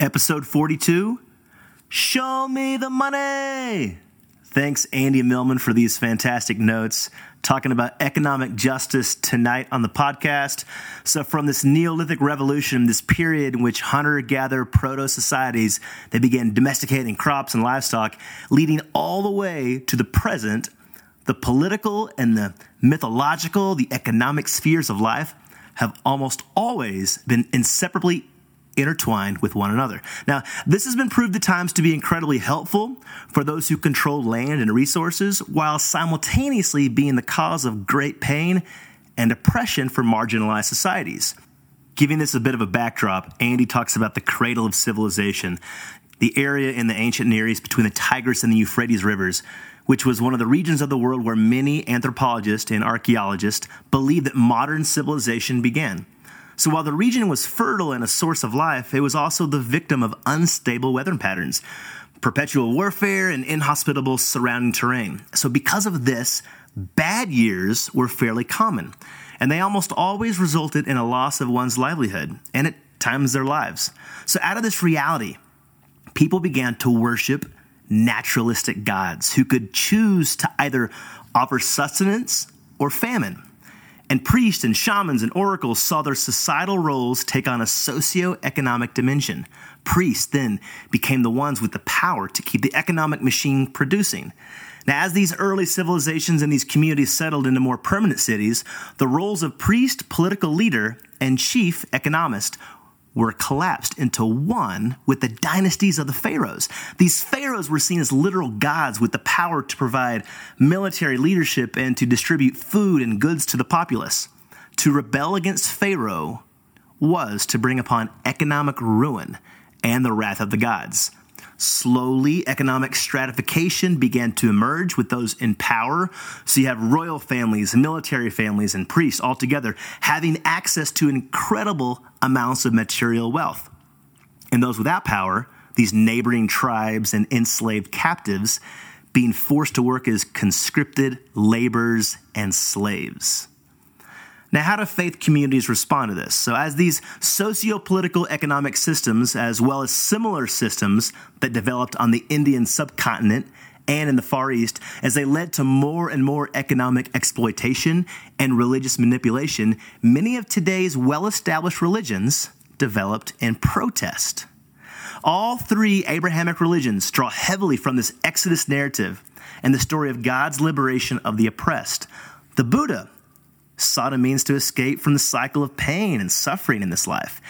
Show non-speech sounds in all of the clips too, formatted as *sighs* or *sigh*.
Episode 42 Show Me the Money. Thanks, Andy Millman, for these fantastic notes talking about economic justice tonight on the podcast. So, from this Neolithic revolution, this period in which hunter gatherer proto societies they began domesticating crops and livestock, leading all the way to the present, the political and the mythological, the economic spheres of life have almost always been inseparably intertwined with one another. Now, this has been proved at times to be incredibly helpful for those who control land and resources, while simultaneously being the cause of great pain and oppression for marginalized societies. Giving this a bit of a backdrop, Andy talks about the cradle of civilization, the area in the ancient Near East between the Tigris and the Euphrates rivers, which was one of the regions of the world where many anthropologists and archaeologists believe that modern civilization began. So while the region was fertile and a source of life, it was also the victim of unstable weather patterns, perpetual warfare, and inhospitable surrounding terrain. So because of this, bad years were fairly common, and they almost always resulted in a loss of one's livelihood and at times their lives. So out of this reality, people began to worship naturalistic gods who could choose to either offer sustenance or famine. And priests and shamans and oracles saw their societal roles take on a socio-economic dimension. Priests then became the ones with the power to keep the economic machine producing. Now, as these early civilizations and these communities settled into more permanent cities, the roles of priest, political leader, and chief economist were collapsed into one with the dynasties of the pharaohs. These pharaohs were seen as literal gods with the power to provide military leadership and to distribute food and goods to the populace. To rebel against Pharaoh was to bring upon economic ruin and the wrath of the gods. Slowly, economic stratification began to emerge with those in power. So you have royal families, military families, and priests all together having access to incredible amounts of material wealth. And those without power, these neighboring tribes and enslaved captives, being forced to work as conscripted laborers and slaves. Now, how do faith communities respond to this? So, as these socio political economic systems, as well as similar systems that developed on the Indian subcontinent and in the Far East, as they led to more and more economic exploitation and religious manipulation, many of today's well established religions developed in protest. All three Abrahamic religions draw heavily from this Exodus narrative and the story of God's liberation of the oppressed. The Buddha a means to escape from the cycle of pain and suffering in this life.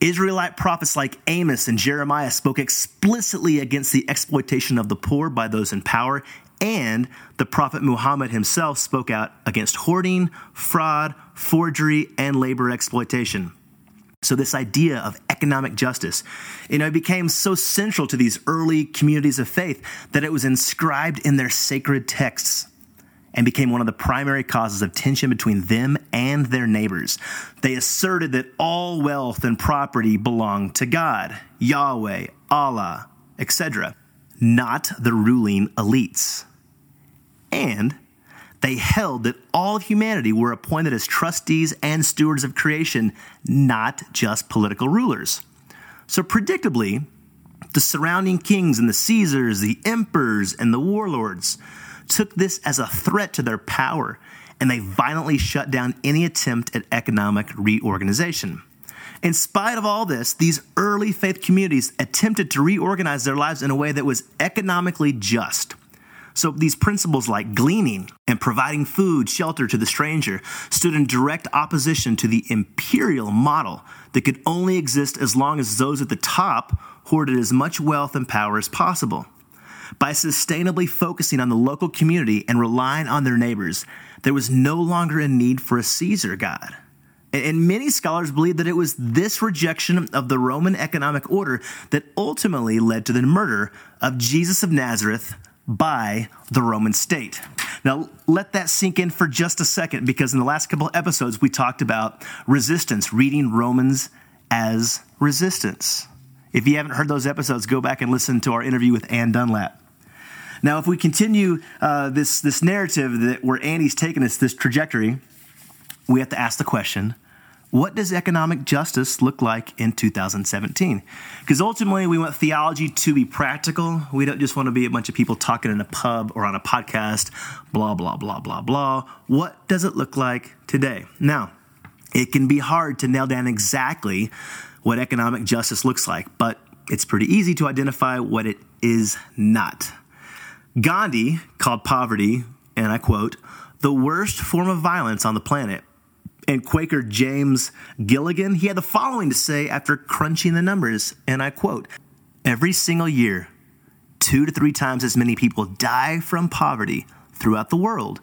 Israelite prophets like Amos and Jeremiah spoke explicitly against the exploitation of the poor by those in power, and the prophet Muhammad himself spoke out against hoarding, fraud, forgery, and labor exploitation. So this idea of economic justice, you know, it became so central to these early communities of faith that it was inscribed in their sacred texts and became one of the primary causes of tension between them and their neighbors. They asserted that all wealth and property belonged to God, Yahweh, Allah, etc., not the ruling elites. And they held that all humanity were appointed as trustees and stewards of creation, not just political rulers. So, predictably, the surrounding kings and the Caesars, the emperors, and the warlords took this as a threat to their power, and they violently shut down any attempt at economic reorganization. In spite of all this, these early faith communities attempted to reorganize their lives in a way that was economically just. So these principles like gleaning and providing food, shelter to the stranger stood in direct opposition to the imperial model that could only exist as long as those at the top hoarded as much wealth and power as possible. By sustainably focusing on the local community and relying on their neighbors, there was no longer a need for a Caesar god. And many scholars believe that it was this rejection of the Roman economic order that ultimately led to the murder of Jesus of Nazareth by the Roman state. Now, let that sink in for just a second because in the last couple of episodes, we talked about resistance, reading Romans as resistance. If you haven't heard those episodes, go back and listen to our interview with Ann Dunlap. Now, if we continue uh, this, this narrative that where Andy's taken us, this trajectory, we have to ask the question what does economic justice look like in 2017? Because ultimately, we want theology to be practical. We don't just want to be a bunch of people talking in a pub or on a podcast, blah, blah, blah, blah, blah. What does it look like today? Now, it can be hard to nail down exactly what economic justice looks like, but it's pretty easy to identify what it is not. Gandhi called poverty, and I quote, the worst form of violence on the planet and Quaker James Gilligan, he had the following to say after crunching the numbers, and I quote Every single year, two to three times as many people die from poverty throughout the world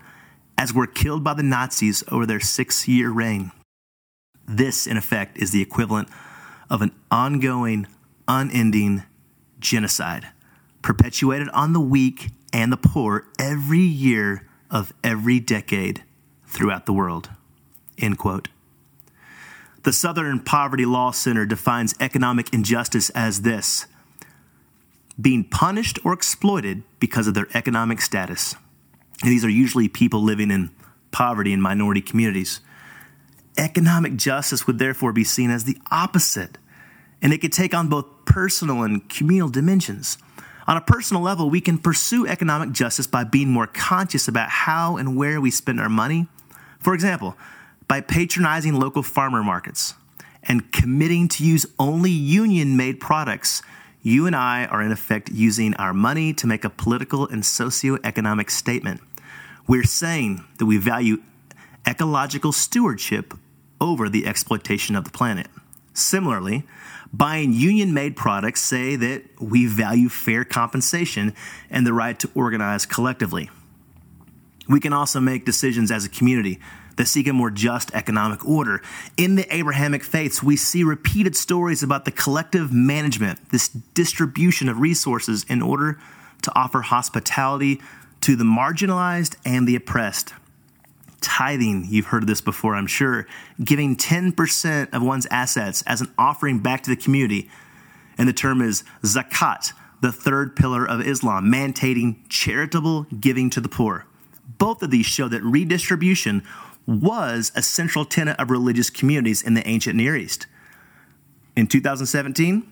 as were killed by the Nazis over their six year reign. This, in effect, is the equivalent of an ongoing, unending genocide perpetuated on the weak and the poor every year of every decade throughout the world. End quote. The Southern Poverty Law Center defines economic injustice as this being punished or exploited because of their economic status. And these are usually people living in poverty in minority communities. Economic justice would therefore be seen as the opposite, and it could take on both personal and communal dimensions. On a personal level, we can pursue economic justice by being more conscious about how and where we spend our money. For example, by patronizing local farmer markets and committing to use only union made products, you and I are in effect using our money to make a political and socioeconomic statement. We're saying that we value ecological stewardship over the exploitation of the planet. Similarly, buying union made products say that we value fair compensation and the right to organize collectively. We can also make decisions as a community that seek a more just economic order. In the Abrahamic faiths, we see repeated stories about the collective management, this distribution of resources in order to offer hospitality to the marginalized and the oppressed. Tithing, you've heard of this before, I'm sure, giving 10% of one's assets as an offering back to the community. And the term is zakat, the third pillar of Islam, mandating charitable giving to the poor. Both of these show that redistribution was a central tenet of religious communities in the ancient Near East. In 2017,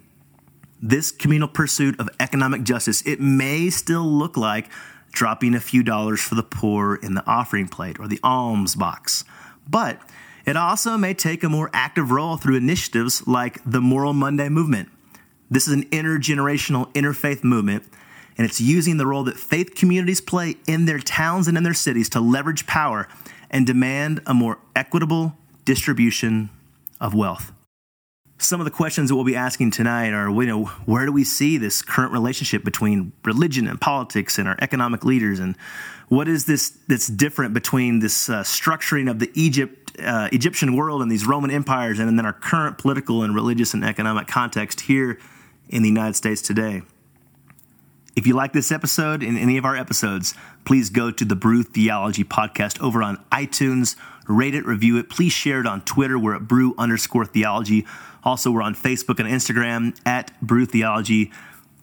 this communal pursuit of economic justice, it may still look like dropping a few dollars for the poor in the offering plate or the alms box. But it also may take a more active role through initiatives like the Moral Monday movement. This is an intergenerational interfaith movement, and it's using the role that faith communities play in their towns and in their cities to leverage power and demand a more equitable distribution of wealth. Some of the questions that we'll be asking tonight are, you know, where do we see this current relationship between religion and politics and our economic leaders, and what is this that's different between this uh, structuring of the Egypt uh, Egyptian world and these Roman empires, and then our current political and religious and economic context here in the United States today? If you like this episode and any of our episodes, please go to the Brew Theology podcast over on iTunes, rate it, review it. Please share it on Twitter. We're at brew underscore theology. Also, we're on Facebook and Instagram at brew theology.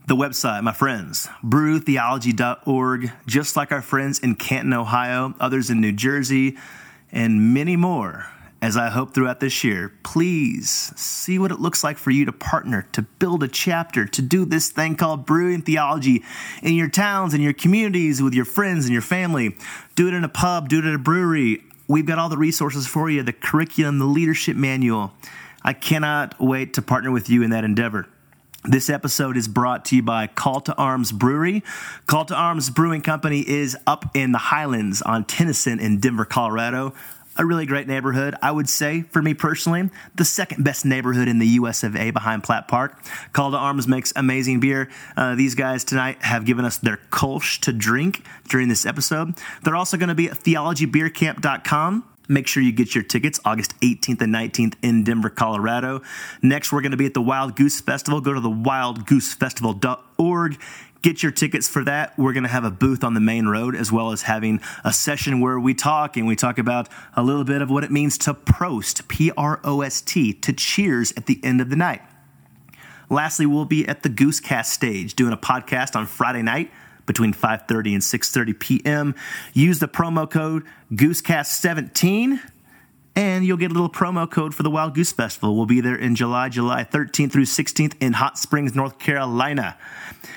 The website, my friends, brewtheology.org, just like our friends in Canton, Ohio, others in New Jersey, and many more as I hope throughout this year, please see what it looks like for you to partner, to build a chapter, to do this thing called brewing theology in your towns and your communities with your friends and your family. Do it in a pub, do it at a brewery. We've got all the resources for you the curriculum, the leadership manual. I cannot wait to partner with you in that endeavor. This episode is brought to you by Call to Arms Brewery. Call to Arms Brewing Company is up in the Highlands on Tennyson in Denver, Colorado a really great neighborhood. I would say, for me personally, the second best neighborhood in the US of A behind Platt Park. Call to Arms makes amazing beer. Uh, these guys tonight have given us their Kolsch to drink during this episode. They're also going to be at theologybeercamp.com. Make sure you get your tickets August 18th and 19th in Denver, Colorado. Next, we're going to be at the Wild Goose Festival. Go to the wildgoosefestival.org Get your tickets for that. We're going to have a booth on the main road as well as having a session where we talk and we talk about a little bit of what it means to prost, P R O S T, to cheers at the end of the night. Lastly, we'll be at the Goosecast stage doing a podcast on Friday night between 5:30 and 6:30 p.m. Use the promo code Goosecast17 And you'll get a little promo code for the Wild Goose Festival. We'll be there in July, July 13th through 16th in Hot Springs, North Carolina.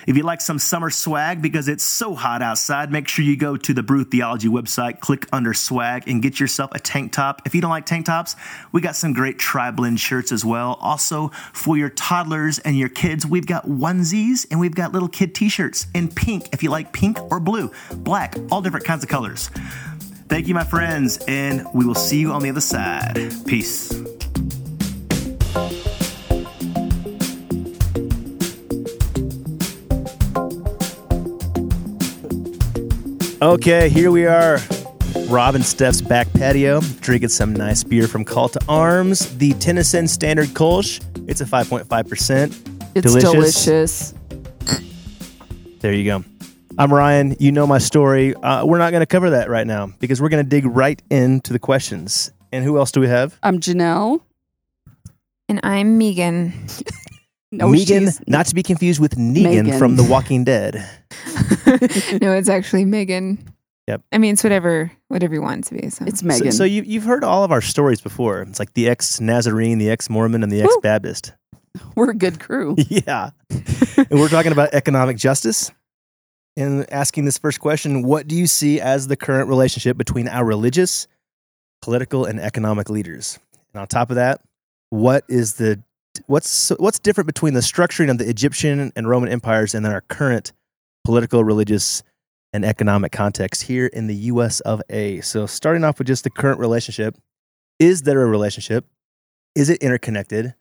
If you like some summer swag because it's so hot outside, make sure you go to the Brew Theology website, click under swag, and get yourself a tank top. If you don't like tank tops, we got some great tri blend shirts as well. Also, for your toddlers and your kids, we've got onesies and we've got little kid t shirts in pink if you like pink or blue, black, all different kinds of colors. Thank you, my friends, and we will see you on the other side. Peace. Okay, here we are. Rob and Steph's back patio, drinking some nice beer from Call to Arms, the Tennyson Standard Kolsch. It's a 5.5%. It's delicious. There you go. I'm Ryan. You know my story. Uh, we're not going to cover that right now because we're going to dig right into the questions. And who else do we have? I'm Janelle. And I'm Megan. *laughs* No, Megan, she's- not to be confused with Negan Megan. from The Walking Dead. *laughs* no, it's actually Megan. Yep. I mean, it's whatever whatever you want it to be. So It's So, Megan. so you, you've heard all of our stories before. It's like the ex Nazarene, the ex Mormon, and the ex Baptist. We're a good crew. *laughs* yeah. and we're talking about economic justice and asking this first question What do you see as the current relationship between our religious, political, and economic leaders? And on top of that, what is the what's what's different between the structuring of the Egyptian and Roman empires and then our current political, religious, and economic context here in the US of A? So starting off with just the current relationship, is there a relationship? Is it interconnected?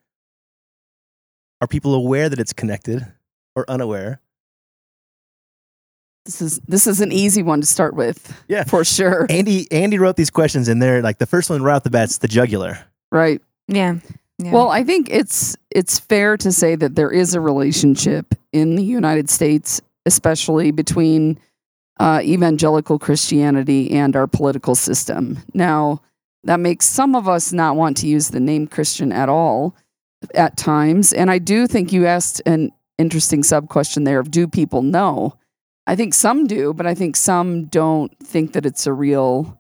Are people aware that it's connected or unaware? This is this is an easy one to start with. Yeah. For sure. Andy Andy wrote these questions in there. Like the first one right off the bat, it's the jugular. Right. yeah. yeah. Well, I think it's it's fair to say that there is a relationship in the United States, especially between uh, evangelical Christianity and our political system. Now, that makes some of us not want to use the name Christian at all at times, and I do think you asked an interesting sub question there of do people know? I think some do, but I think some don't think that it's a real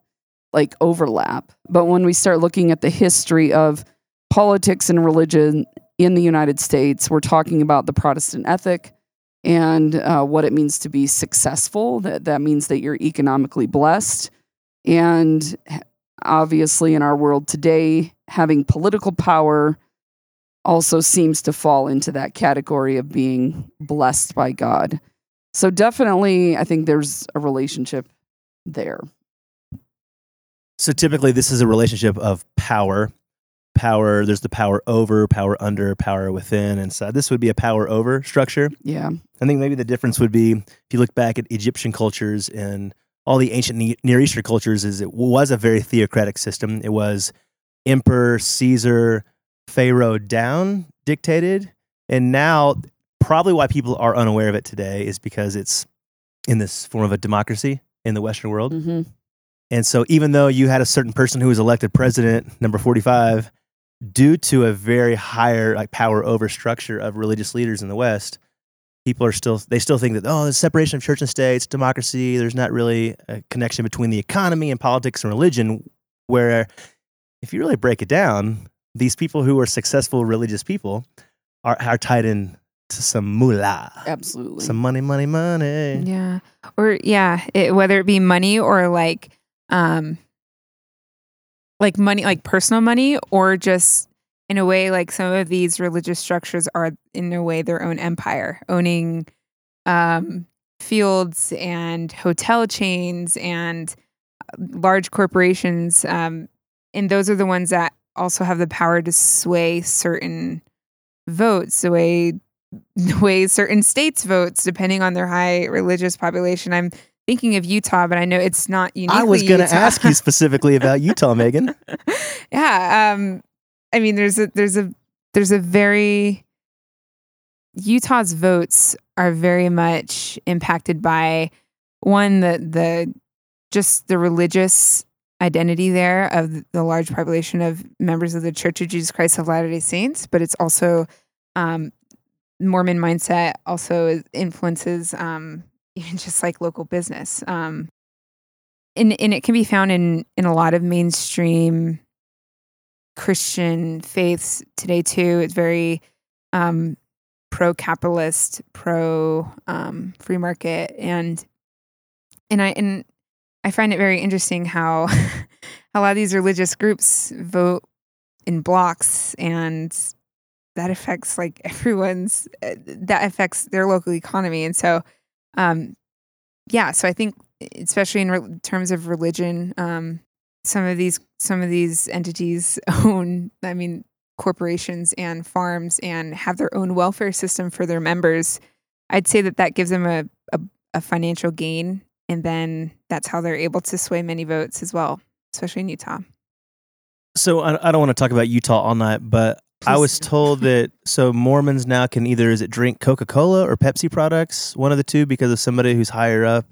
like overlap. But when we start looking at the history of politics and religion in the United States, we're talking about the Protestant ethic and uh, what it means to be successful. That that means that you're economically blessed, and obviously in our world today, having political power also seems to fall into that category of being blessed by God. So definitely, I think there's a relationship there. So typically, this is a relationship of power. Power. There's the power over, power under, power within, and so this would be a power over structure. Yeah. I think maybe the difference would be if you look back at Egyptian cultures and all the ancient Near Eastern cultures, is it was a very theocratic system. It was emperor, Caesar, Pharaoh down dictated, and now probably why people are unaware of it today is because it's in this form of a democracy in the Western world. hmm And so, even though you had a certain person who was elected president, number 45, due to a very higher like power over structure of religious leaders in the West, people are still, they still think that, oh, there's separation of church and state, it's democracy. There's not really a connection between the economy and politics and religion. Where, if you really break it down, these people who are successful religious people are, are tied in to some moolah, Absolutely. some money, money, money. yeah. Or yeah, it, whether it be money or like um like money like personal money or just in a way like some of these religious structures are in a way their own empire owning um fields and hotel chains and uh, large corporations um and those are the ones that also have the power to sway certain votes the way the way certain states votes depending on their high religious population i'm thinking of utah but i know it's not uniquely I was going to ask you *laughs* specifically about Utah, Megan. *laughs* yeah um i mean there's a there's a there's a very utah's votes are very much impacted by one the the just the religious identity there of the large population of members of the church of jesus christ of latter day saints but it's also um mormon mindset also influences um *laughs* even just like local business um and, and it can be found in in a lot of mainstream Christian faiths today too. It's very um, pro capitalist, pro um, free market, and and I and I find it very interesting how *laughs* a lot of these religious groups vote in blocks and that affects like *laughs* everyone's uh, that affects their local economy. And so um yeah so i think especially in re- terms of religion um some of these some of these entities *laughs* own i mean corporations and farms and have their own welfare system for their members. I'd say that that gives them a, a, a financial gain and then that's how they're able to sway many votes as well especially in utah. So I, I don't want to talk about Utah all night, but I was do. told that so Mormons now can either is it drink Coca Cola or Pepsi products, one of the two, because of somebody who's higher up,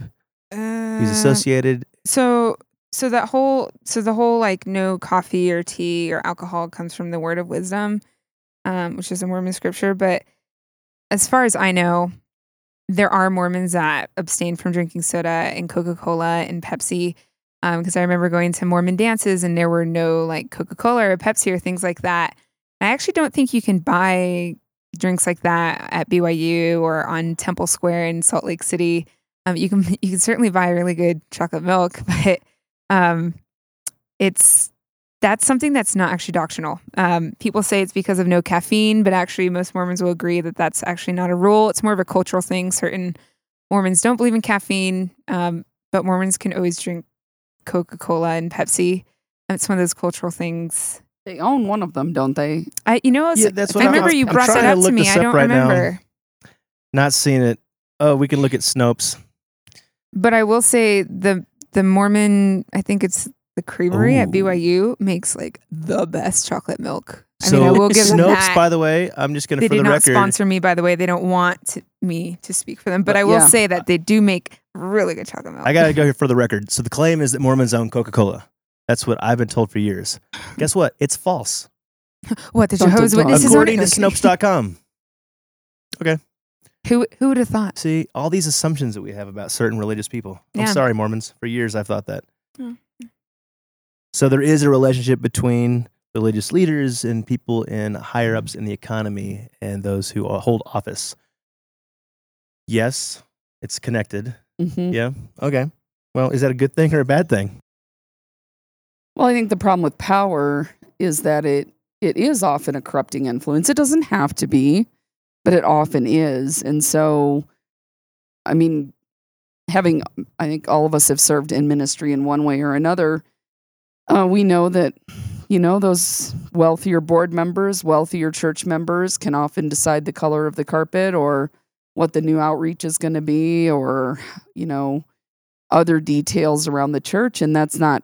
who's Uh, associated. So so that whole so the whole like no coffee or tea or alcohol comes from the word of wisdom, um, which is a Mormon scripture. But as far as I know, there are Mormons that abstain from drinking soda and Coca Cola and Pepsi. Because I remember going to Mormon dances and there were no like Coca Cola or Pepsi or things like that. I actually don't think you can buy drinks like that at BYU or on Temple Square in Salt Lake City. Um, you can *laughs* you can certainly buy really good chocolate milk, *laughs* but um, it's that's something that's not actually doctrinal. Um, people say it's because of no caffeine, but actually most Mormons will agree that that's actually not a rule. It's more of a cultural thing. Certain Mormons don't believe in caffeine, um, but Mormons can always drink Coca Cola and Pepsi. It's one of those cultural things. They own one of them, don't they? I, you know, Yeah, that's I what I'm- remember you I'm brought that up to look me. this I don't right now. remember. Not seeing it. Oh, we can look at Snopes. But I will say the the Mormon, I think it's the creamery at BYU makes like the best chocolate milk. I so mean, I will give them Snopes, that. by the way, I'm just going to they for did the not record. sponsor me, by the way. They don't want to, me to speak for them, but But I will yeah. say that they do make really good chocolate milk. I got to go here for the record. So the claim is that Mormons own Coca Cola. That's what I've been told for years. Guess what? It's false. what the Dun, dun, Jehovah's dun. Witnesses? According to are- *laughs* Snopes.com. who who would have thought? See, all these assumptions that we have about certain religious people. I'm sorry, Mormons. For years, I've thought that. Oh. So there is a relationship between religious leaders and people in higher ups in the economy and those who hold office. Yes, it's connected. Mhm. Yeah. Okay. Well, is that a good thing or a bad thing? Well, I think the problem with power is that it it is often a corrupting influence. It doesn't have to be, but it often is. And so, I mean, having I think all of us have served in ministry in one way or another. Uh, we know that you know those wealthier board members, wealthier church members can often decide the color of the carpet or what the new outreach is going to be, or you know other details around the church, and that's not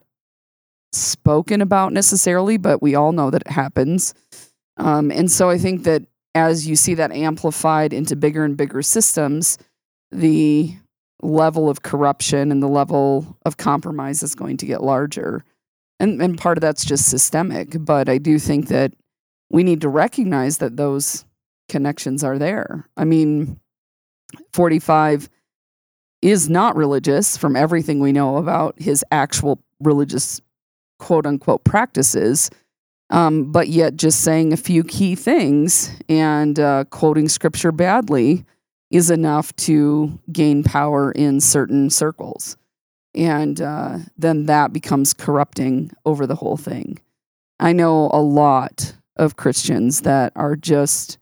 spoken about necessarily, but we all know that it happens. Um, and so I think that as you see that amplified into bigger and bigger systems, the level of corruption and the level of compromise is going to get larger. And, and part of that's just systemic. But I do think that we need to recognize that those connections are there. I mean, 45 is not religious from everything we know about his actual religious quote unquote practices, um, but yet just saying a few key things and uh, quoting scripture badly is enough to gain power in certain circles. And uh, then that becomes corrupting over the whole thing. I know a lot of Christians that are just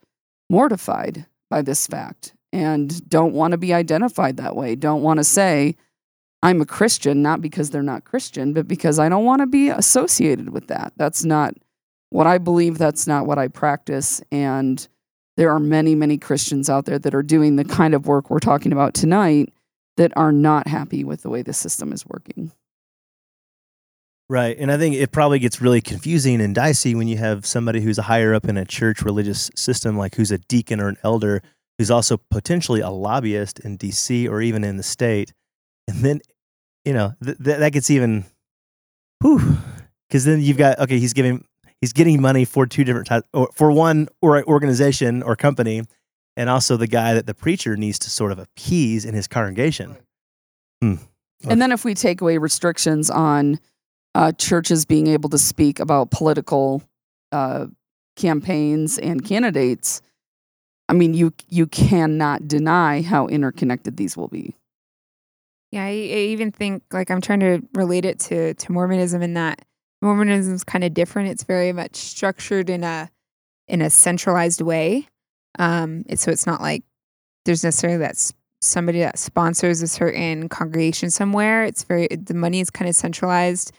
mortified by this fact and don't want to be identified that way, don't want to say, I'm a Christian, not because they're not Christian, but because I don't want to be associated with that. That's not what I believe. That's not what I practice. And there are many, many Christians out there that are doing the kind of work we're talking about tonight that are not happy with the way the system is working. Right. And I think it probably gets really confusing and dicey when you have somebody who's a higher up in a church religious system, like who's a deacon or an elder, who's also potentially a lobbyist in DC or even in the state. And then, you know, th- th- that gets even, whew, because then you've got, okay, he's giving, he's getting money for two different types, or for one or organization or company, and also the guy that the preacher needs to sort of appease in his congregation. Hmm. And then if we take away restrictions on uh, churches being able to speak about political uh, campaigns and candidates, I mean, you you cannot deny how interconnected these will be. Yeah, I, I even think like I'm trying to relate it to to Mormonism in that Mormonism is kind of different. It's very much structured in a in a centralized way. Um, so it's not like there's necessarily that somebody that sponsors a certain congregation somewhere. It's very the money is kind of centralized.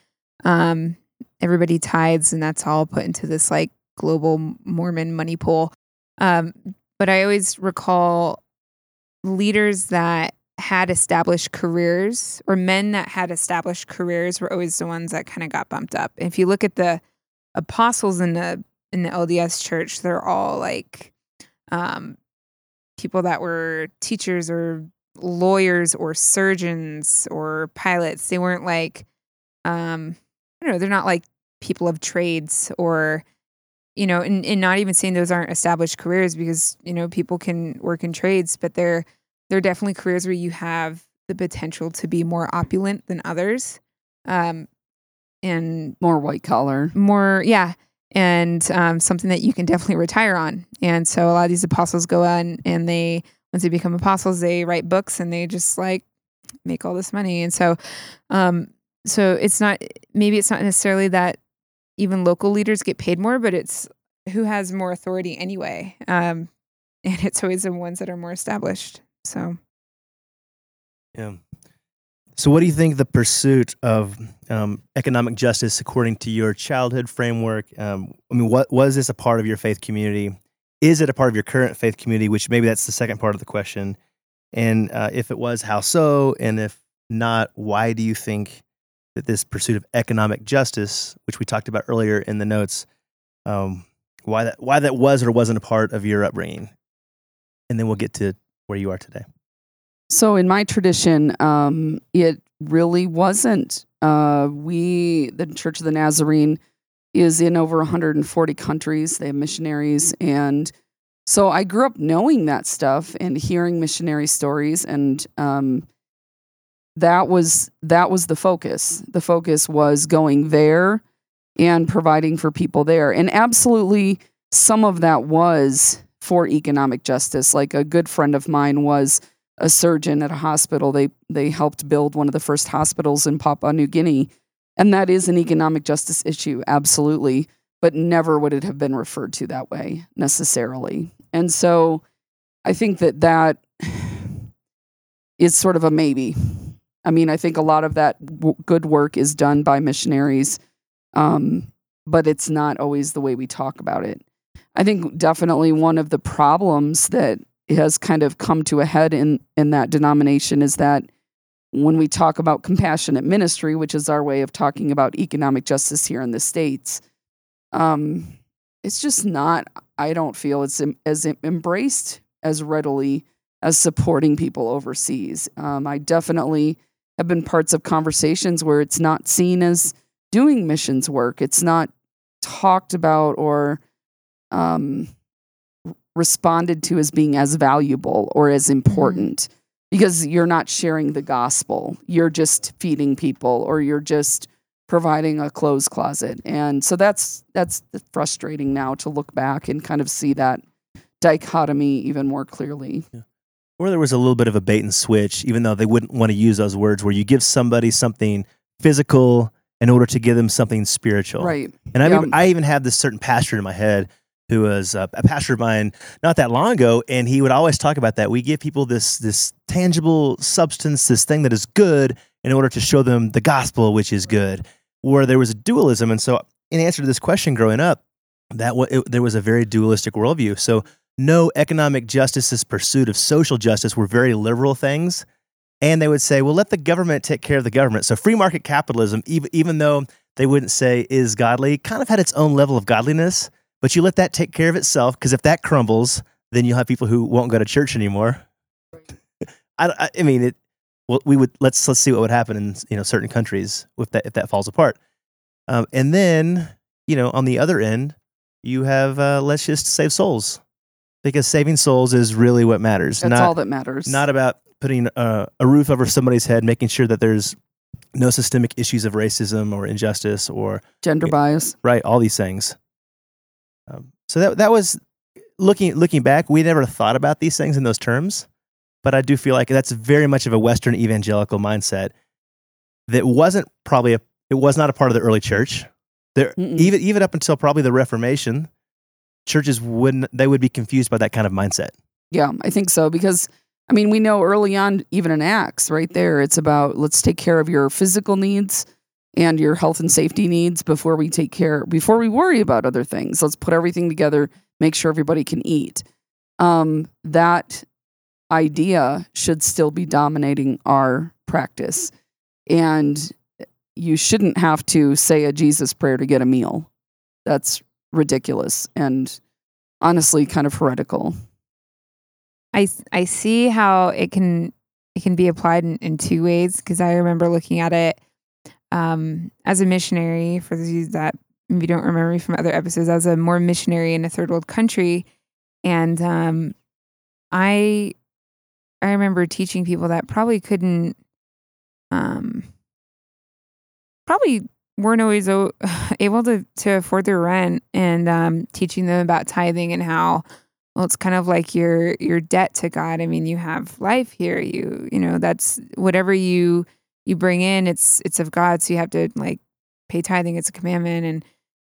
Um, everybody tithes, and that's all put into this like global Mormon money pool. Um, but I always recall leaders that had established careers or men that had established careers were always the ones that kind of got bumped up. If you look at the apostles in the in the LDS church, they're all like um, people that were teachers or lawyers or surgeons or pilots. They weren't like um, I don't know, they're not like people of trades or you know, and, and not even saying those aren't established careers because, you know, people can work in trades, but they're they're definitely careers where you have the potential to be more opulent than others. Um and More white collar. more yeah and um, something that you can definitely retire on and so a lot of these apostles go on and they once they become apostles they write books and they just like make all this money and so um so it's not maybe it's not necessarily that even local leaders get paid more but it's who has more authority anyway um *laughs* and it's always the ones that are more established so Yeah. So, what do you think the pursuit of um, economic justice, according to your childhood framework? Um, I mean, what was this a part of your faith community? Is it a part of your current faith community? Which maybe that's the second part of the question. And uh, if it was, how so? And if not, why do you think that this pursuit of economic justice, which we talked about earlier in the notes, um, why that why that was or wasn't a part of your upbringing? And then we'll get to where you are today. So in my tradition, um, it really wasn't. Uh, we, the Church of the Nazarene, is in over 140 countries. They have missionaries, and so I grew up knowing that stuff and hearing missionary stories, and um, that was that was the focus. The focus was going there and providing for people there, and absolutely some of that was for economic justice. Like a good friend of mine was a surgeon at a hospital. They they helped build one of the first hospitals in Papua New Guinea, and that is an economic justice issue, absolutely. But never would it have been referred to that way necessarily. And so, I think that that *sighs* is sort of a maybe. I mean, I think a lot of that w- good work is done by missionaries, um, but it's not always the way we talk about it. I think definitely one of the problems that has kind of come to a head in in that denomination is that when we talk about compassionate ministry, which is our way of talking about economic justice here in the states, um, it's just not. I don't feel it's em- as em- embraced as readily as supporting people overseas. Um, I definitely have been parts of conversations where it's not seen as doing missions work. It's not talked about or um, responded to as being as valuable or as important because you're not sharing the gospel. You're just feeding people or you're just providing a clothes closet. And so that's that's frustrating now to look back and kind of see that dichotomy even more clearly. or there was a little bit of a bait and switch, even though they wouldn't want to use those words, where you give somebody something physical in order to give them something spiritual. Right. And I, Yeah. remember, I even had this certain pastor in my head who was a pastor of mine not that long ago, and he would always talk about that. We give people this this tangible substance, this thing that is good, in order to show them the gospel, which is good. Where there was a dualism, and so in answer to this question, growing up, that it, there was a very dualistic worldview. So no economic justice's pursuit of social justice were very liberal things. And they would say, well, let the government take care of the government. So free market capitalism, even, even though they wouldn't say is godly, kind of had its own level of godliness. But you let that take care of itself because if that crumbles, then you'll have people who won't go to church anymore. I, I, mean, it. Well, we would let's let's see what would happen in you know certain countries if that if that falls apart. Um, and then you know on the other end, you have uh, let's just save souls because saving souls is really what matters. That's not all that matters. not about putting uh, a roof over somebody's head, making sure that there's no systemic issues of racism or injustice or gender bias. right all these things. So that that was looking looking back, we never thought about these things in those terms, but I do feel like that's very much of a Western evangelical mindset that wasn't probably a it was not a part of the early church. There Mm-mm. even even up until probably the Reformation, churches wouldn't they would be confused by that kind of mindset. Yeah, I think so because I mean, we know early on, even in Acts, right there, it's about let's take care of your physical needs and your health and safety needs before we take care, before we worry about other things. Let's put everything together, make sure everybody can eat. Um, that idea should still be dominating our practice. And you shouldn't have to say a Jesus prayer to get a meal. That's ridiculous and honestly kind of heretical. i i see how it can it can be applied in, in two ways because I remember looking at it um, as a missionary for those of you that maybe don't remember me from other episodes as a more missionary in a third world country. And um, I I remember teaching people that probably couldn't um, probably weren't always o- *sighs* able to to afford their rent. And um, teaching them about tithing and how well it's kind of like your your debt to god. I mean you have life here. You you know that's whatever you you bring in it's it's of god so you have to like pay tithing it's a commandment and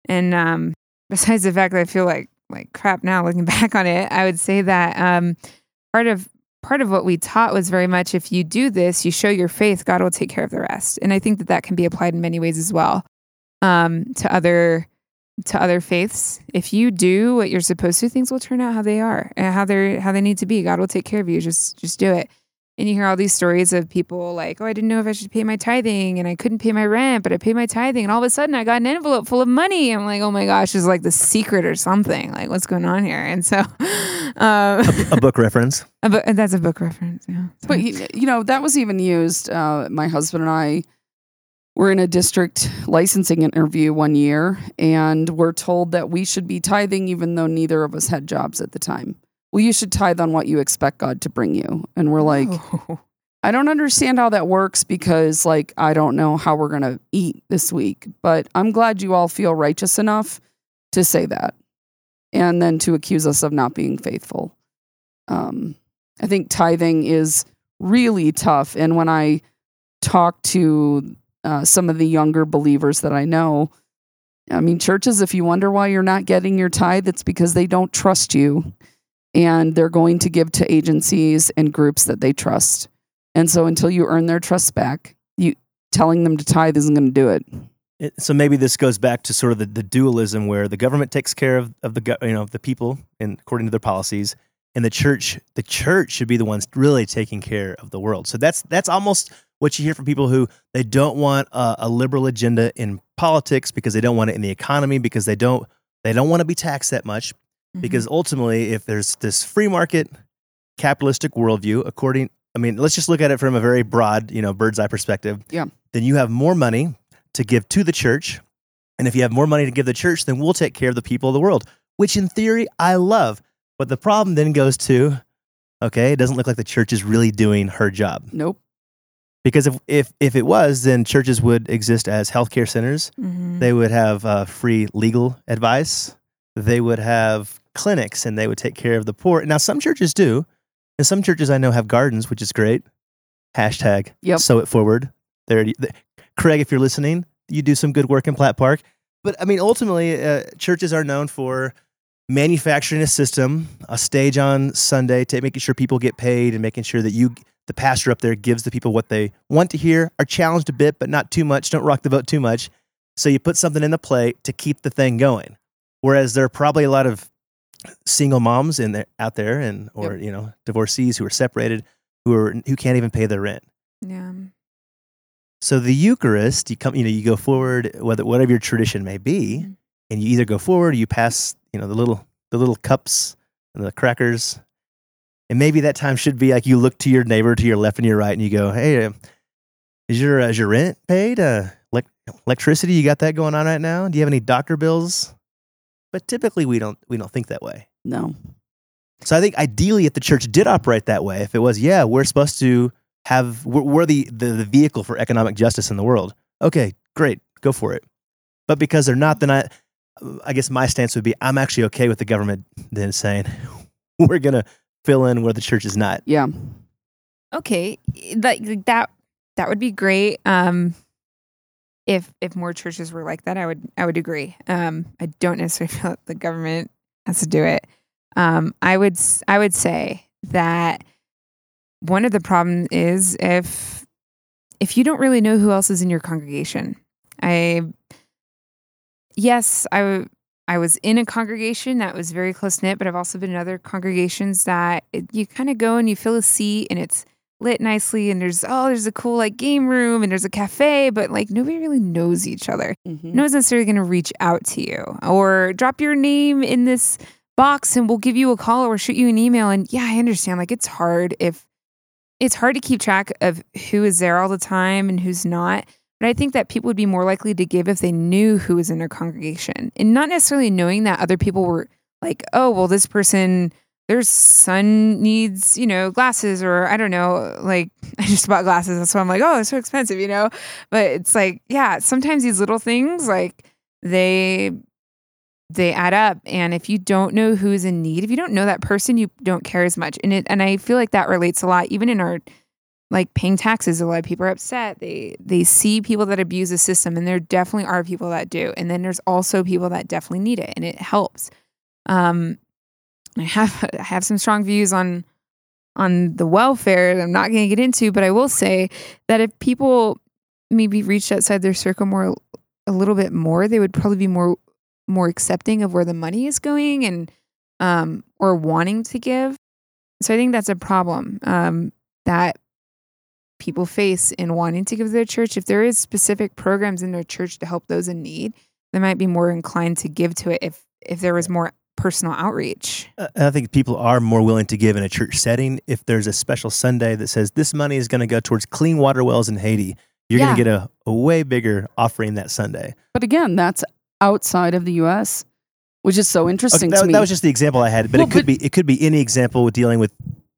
and um *laughs* besides the fact that i feel like like crap now looking *laughs* back on it i would say that um part of part of what we taught was very much if you do this you show your faith god will take care of the rest and i think that that can be applied in many ways as well um to other to other faiths. If you do what you're supposed to, things will turn out how they are and how they're how they need to be. God will take care of you. Just just do it. And you hear all these stories of people like, oh, I didn't know if I should pay my tithing and I couldn't pay my rent, but I paid my tithing. And all of a sudden I got an envelope full of money. I'm like, oh my gosh, it's like the secret or something. Like, what's going on here? And so, *laughs* um, A book reference. *laughs* a book- that's a book reference. Yeah. But Sorry. you, you know that was even used. Uh, my husband and I were in a district licensing interview one year, and we're told that we should be tithing, even though neither of us had jobs at the time. Well, you should tithe on what you expect God to bring you, and we're like, Oh. *laughs* I don't understand how that works because, like, I don't know how we're gonna eat this week. But I'm glad you all feel righteous enough to say that, and then to accuse us of not being faithful. Um, I think tithing is really tough. And when I talk to uh, some of the younger believers that I know, I mean, churches, if you wonder why you're not getting your tithe, it's because they don't trust you and they're going to give to agencies and groups that they trust. And so until you earn their trust back, you telling them to tithe isn't going to do it. So maybe this goes back to sort of the, the dualism where the government takes care of, of the you know the people and according to their policies, and the church the church should be the ones really taking care of the world. So that's that's almost what you hear from people who they don't want a, a liberal agenda in politics because they don't want it in the economy because they don't they don't want to be taxed that much because ultimately if there's this free market capitalistic worldview according i mean let's just look at it from a very broad you know bird's eye perspective Yeah. then you have more money to give to the church and if you have more money to give the church then we'll take care of the people of the world which in theory i love but the problem then goes to okay it doesn't look like the church is really doing her job Nope. because if if, if it was then churches would exist as healthcare centers Mhm. they would have uh, free legal advice. They would have clinics and they would take care of the poor. Now, some churches do. And some churches I know have gardens, which is great. Hashtag Yep. sow it forward. There, th- Craig, if you're listening, you do some good work in Platt Park. But I mean, ultimately, uh, churches are known for manufacturing a system, a stage on Sunday, to making sure people get paid and making sure that you, the pastor up there, gives the people what they want to hear, are challenged a bit, but not too much. Don't rock the boat too much. So you put something in the play to keep the thing going. Whereas there are probably a lot of single moms in there out there and or you know divorcees who are separated who are who can't even pay their rent. yeah. So the Eucharist, you come, you know, you go forward, whether whatever your tradition may be, Mhm. and you either go forward or you pass, you know, the little the little cups and the crackers. And maybe that time should be like you look to your neighbor to your left and your right, and you go, "Hey, uh, is your uh, is your rent paid? Uh, elec electricity, you got that going on right now? Do you have any doctor bills?" But typically, we don't we don't think that way. No. So I think ideally, if the church did operate that way, if it was, yeah, we're supposed to have, we're, we're the, the, the vehicle for economic justice in the world. Okay, great, go for it. But because they're not, then I, I guess my stance would be I'm actually okay with the government then saying *laughs* we're going to fill in where the church is not. Yeah. Okay, that that that would be great. Um, if if more churches were like that, I would I would agree. Um, I don't necessarily *laughs* feel that the government has to do it. Um, I would I would say that one of the problems is if if you don't really know who else is in your congregation. I yes, I I was in a congregation that was very close knit, but I've also been in other congregations that it, you kind of go and you fill a seat and it's lit nicely and there's oh there's a cool like game room and there's a cafe, but like nobody really knows each other Mhm. no one's necessarily going to reach out to you or drop your name in this box and we'll give you a call or shoot you an email. And yeah, I understand. Like it's hard if it's hard to keep track of who is there all the time and who's not. But I think that people would be more likely to give if they knew who was in their congregation and not necessarily knowing that other people were like, oh, well, this person, their son needs, you know, glasses or I don't know, like *laughs* I just bought glasses. So I'm like, oh, they're so expensive, you know? But it's like, yeah, sometimes these little things, like they, they add up. And if you don't know who's in need if you don't know that person you don't care as much. And it and i feel like that relates a lot. Even in our like paying taxes a lot of people are upset. They they see people that abuse the system and there definitely are people that do. And then there's also people that definitely need it and it helps. Um i have i have some strong views on on the welfare that i'm not going to get into but i will say that if people maybe reached outside their circle more a little bit more they would probably be more more accepting of where the money is going and um or wanting to give. So i think that's a problem um that people face in wanting to give to their church. If there is specific programs in their church to help those in need they might be more inclined to give to it if if there was more personal outreach Uh, I think people are more willing to give in a church setting if there's a special Sunday that says this money is going to go towards clean water wells in Haiti. You're going to get a, a way bigger offering that Sunday. But again, that's outside of the U.S., which is so Okay, interesting that, to me. that was just the example I had, but Well, it could but- be it could be any example with dealing with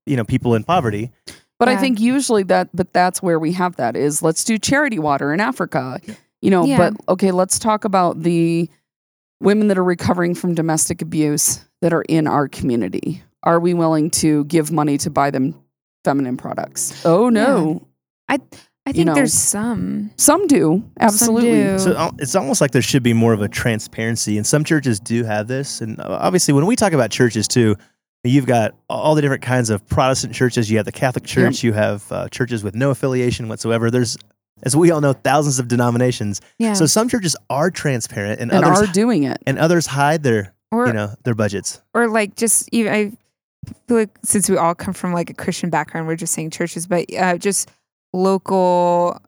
you know people in poverty. But I think usually that, but that's where we have that is let's do charity water in Africa, you know. Yeah. But okay, let's talk about the women that are recovering from domestic abuse that are in our community. Are we willing to give money to buy them feminine products? Oh no, I I think know, there's some some do absolutely. do. So it's almost like there should be more of a transparency, and some churches do have this. And uh, obviously, when we talk about churches too, you've got all the different kinds of Protestant churches. You have the Catholic Church. You have uh, churches with no affiliation whatsoever. There's, as we all know, thousands of denominations. yeah So some churches are transparent, and, And others are doing it. and others hide their or you know their budgets. or like just even I feel like since we all come from like a Christian background, we're just saying churches, but uh, just local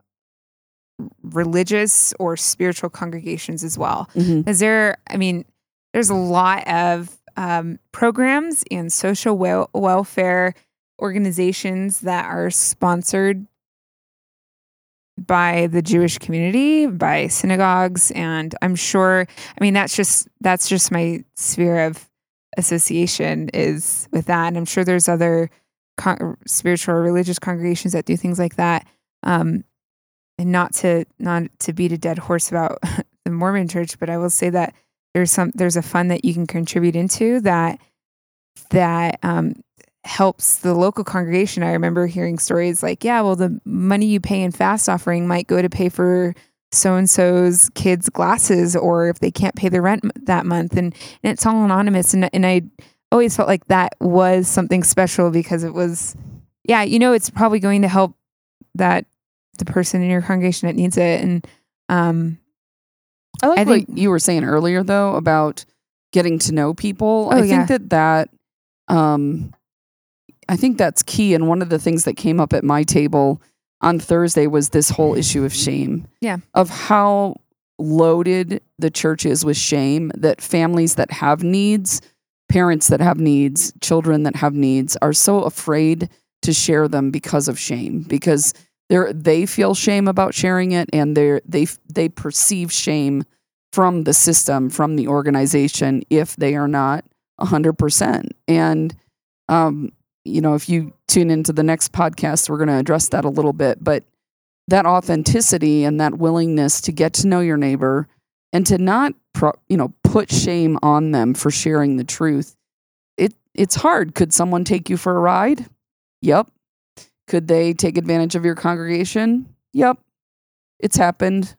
religious or spiritual congregations as well. Mhm. Is there? I mean, there's a lot of um, programs and social wel- welfare organizations that are sponsored by the Jewish community, by synagogues, and I'm sure. I mean, that's just that's just my sphere of association is with that, and I'm sure there's other con- spiritual or religious congregations that do things like that. Um, and not to not to beat a dead horse about *laughs* the Mormon Church, but I will say that there's some there's a fund that you can contribute into that that um, helps the local congregation. I remember hearing stories like, yeah, well, the money you pay in fast offering might go to pay for so and so's kids' glasses, or if they can't pay the rent that month, and, and it's all anonymous. And and I always felt like that was something special because it was, yeah, you know, it's probably going to help that the person in your congregation that needs it, and um, I like I what you were saying earlier, though, about getting to know people. Oh, I think yeah. that that, um, I think that's key. And one of the things that came up at my table on Thursday was this whole issue of shame. Yeah. Of how loaded the church is with shame that families that have needs, parents that have needs, children that have needs are so afraid to share them because of shame because they're they feel shame about sharing it and they they they perceive shame from the system from the organization if they are not 100% and um you know if you tune into the next podcast we're going to address that a little bit but that authenticity and that willingness to get to know your neighbor and to not pro, you know put shame on them for sharing the truth. It it's hard. Could someone take you for a ride? Yep. Could they take advantage of your congregation? Yep. It's happened.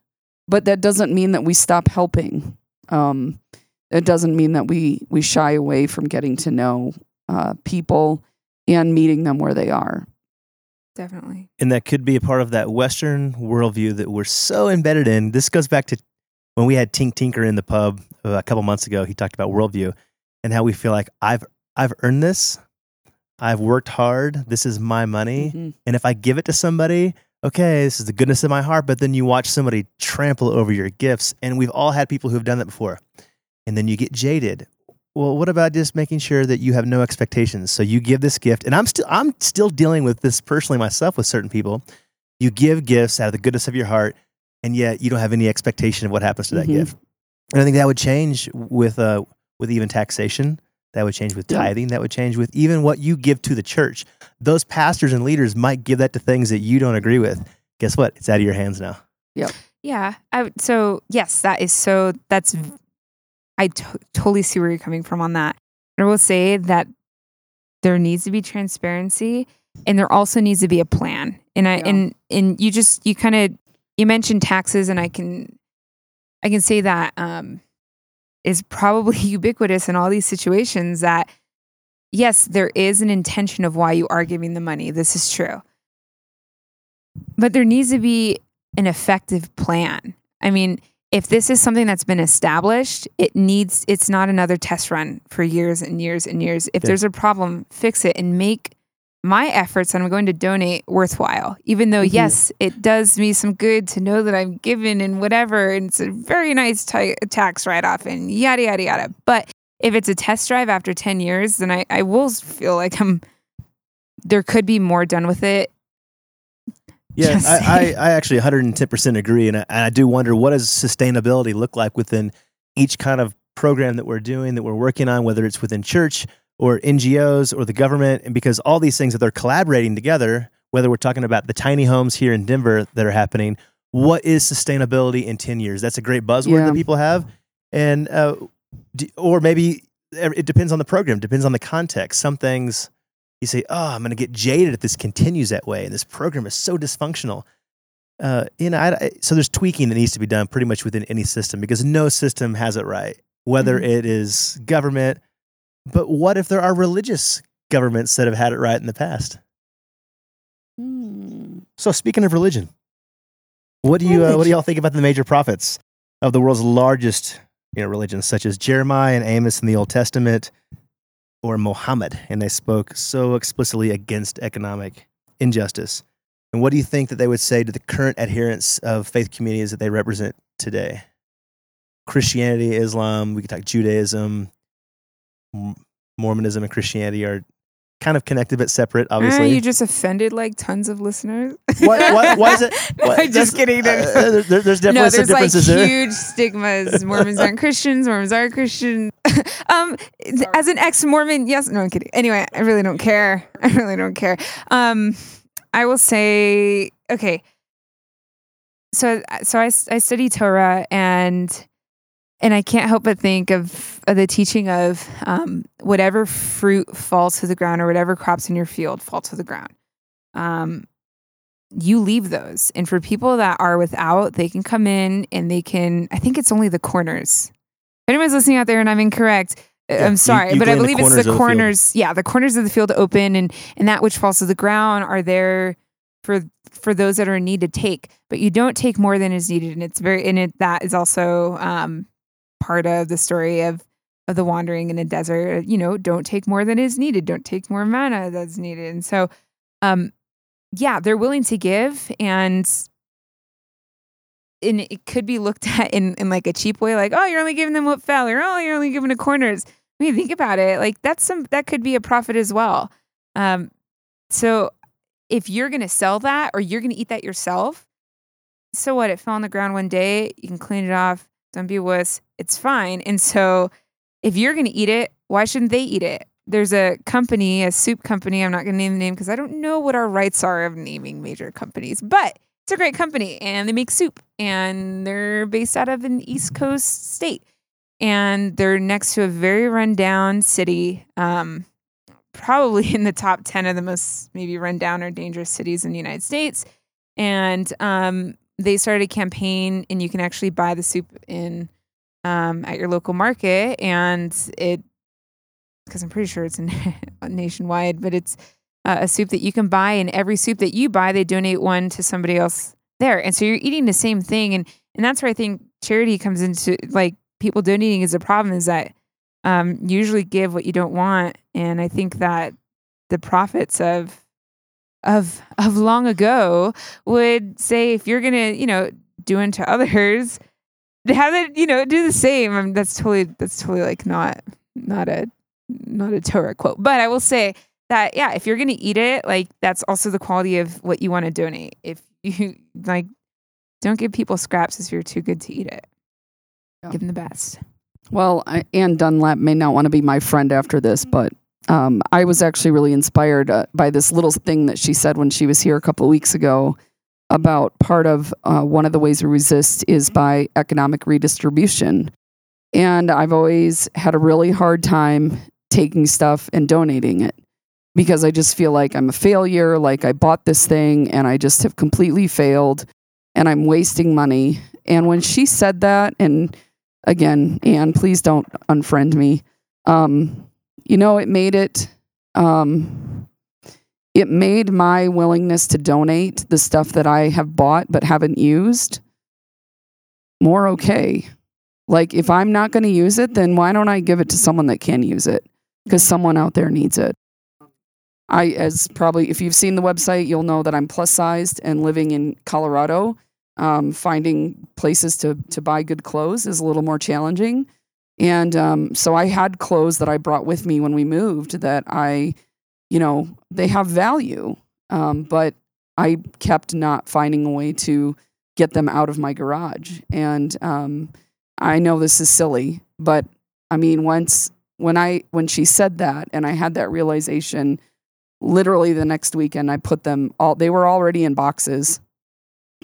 But that doesn't mean that we stop helping. Um, it doesn't mean that we we shy away from getting to know uh, people and meeting them where they are. Definitely. And that could be a part of that Western worldview that we're so embedded in. This goes back to when we had Tink Tinker in the pub a couple months ago. He talked about worldview and how we feel like I've I've earned this. I've worked hard. This is my money. Mm-hmm. And if I give it to somebody, okay, this is the goodness of my heart. But then you watch somebody trample over your gifts. And we've all had people who've done that before. And then you get jaded. Well, what about just making sure that you have no expectations? So you give this gift, and I'm still I'm still dealing with this personally myself with certain people. You give gifts out of the goodness of your heart, and yet you don't have any expectation of what happens to that Mhm. gift. And I think that would change with uh with even taxation. That would change with Yeah. tithing. That would change with even what you give to the church. Those pastors and leaders might give that to things that you don't agree with. Guess what? It's out of your hands now. Yeah. I, so yes, that is so. That's. I to- totally see where you're coming from on that. I will say that there needs to be transparency, and there also needs to be a plan. And I Yeah. and and you just you kind of you mentioned taxes, and I can I can say that um, is probably *laughs* ubiquitous in all these situations. That yes, there is an intention of why you are giving the money. This is true, but there needs to be an effective plan. I mean, if this is something that's been established, it needs it's not another test run for years and years and years. If Yeah. there's a problem, fix it and make my efforts I'm going to donate worthwhile. Even though Mhm. yes, it does me some good to know that I'm given and whatever and it's a very nice ti tax write off and yada yada yada. But if it's a test drive after 10 years, then I, I will feel like I'm there could be more done with it Yeah, I. I, I actually 110% agree. And I, and I do wonder what does sustainability look like within each kind of program that we're doing, that we're working on, whether it's within church or NGOs or the government. And because all these things that they're collaborating together, whether we're talking about the tiny homes here in Denver that are happening, what is sustainability in 10 years? That's a great buzzword Yeah. that people have. And, uh, d- or maybe it depends on the program, depends on the context. Some things you say, "Oh, I'm going to get jaded if this continues that way," and this program is so dysfunctional. Uh, you know, I, I- so there's tweaking that needs to be done pretty much within any system because no system has it right, whether Mhm. it is government. But what if there are religious governments that have had it right in the past? Hmm. So speaking of religion, what do you uh, what do y'all think about the major prophets of the world's largest you know religions, such as Jeremiah and Amos in the Old Testament, or Mohammed, and they spoke so explicitly against economic injustice? And what do you think that they would say to the current adherents of faith communities that they represent today? Christianity, Islam, we could talk Judaism, Mormonism, and Christianity are kind of connected but separate, Ah, obviously. you just offended like tons of listeners. What, why- why is it- *laughs* *laughs* No, What? I'm just That's- kidding. uh, There's, uh, there- there's definitely no, some there's like differences there. huge stigmas. *laughs* Mormons aren't Christians. Mormons are Christian. um, as an ex-Mormon, yes. No, I'm kidding. Anyway, I really don't care. I really don't care. Um, I will say, okay. So, so I, I study Torah and and I can't help but think of, of the teaching of um, whatever fruit falls to the ground or whatever crops in your field fall to the ground. Um, you leave those. And for people that are without, they can come in and they can, I think it's only the corners. If anyone's listening out there and I'm incorrect, uh, Yeah, I'm sorry, you but I believe it's the of the corners. Yeah, the corners of the field open and and that which falls to the ground are there for for those that are in need to take. But you don't take more than is needed, and it's very and it that is also um, part of the story of of the wandering in the desert. You know, don't take more than is needed. Don't take more manna that's needed. And so, um, yeah, they're willing to give, and and it could be looked *laughs* at in in like a cheap way, like oh, you're only giving them what fell, or oh, you're only giving the corners. I mean, think about it. Like that's some that could be a profit as well. Um, so if you're gonna sell that or you're gonna eat that yourself, so what? It fell on the ground one day. You can clean it off. Don't be wuss. It's fine. And so if you're gonna eat it, why shouldn't they eat it? There's a company, a soup company. I'm not gonna name the name because I don't know what our rights are of naming major companies, but it's a great company and they make soup and they're based out of an East Coast state. and they're next to a very rundown city. Um, probably *laughs* in the top 10 of the most maybe rundown or dangerous cities in the United States. And um, they started a campaign, and you can actually buy the soup in um, at your local market. And it, because I'm pretty sure it's *laughs* nationwide, but it's uh, a soup that you can buy. And every soup that you buy, they donate one to somebody else there. And so you're eating the same thing. And, and that's where I think charity comes into like people donating is a problem is that um, usually give what you don't want. And I think that the prophets of of of long ago would say if you're gonna you know do unto others *laughs* have it you know do the same. I mean, that's totally that's totally like not not a not a torah quote. But i will say that yeah if you're gonna eat it like that's also the quality of what you want to donate. If *laughs* you like don't give people scraps if you're too good to eat it. Yeah. give them the best. Well, I, Ann Dunlap may not want to be my friend after this, mm-hmm. but um, I was actually really inspired uh, by this little thing that she said when she was here a couple of weeks ago about part of uh, one of the ways we resist is by economic redistribution. And I've always had a really hard time taking stuff and donating it because I just feel like I'm a failure. Like I bought this thing and I just have completely failed and I'm wasting money. And when she said that, and again, Anne, please don't unfriend me. Um, you know, it made it. Um, it made my willingness to donate the stuff that I have bought but haven't used more okay. Like, if I'm not going to use it, then why don't I give it to someone that can use it? Because someone out there needs it. I, as probably, if you've seen the website, you'll know that I'm plus sized and living in Colorado um, finding places to to buy good clothes is a little more challenging. And um, so I had clothes that I brought with me when we moved that I, you know, they have value, um, but I kept not finding a way to get them out of my garage. And um, I know this is silly, but I mean, once when I when she said that, and I had that realization, literally the next weekend, I put them all. They were already in boxes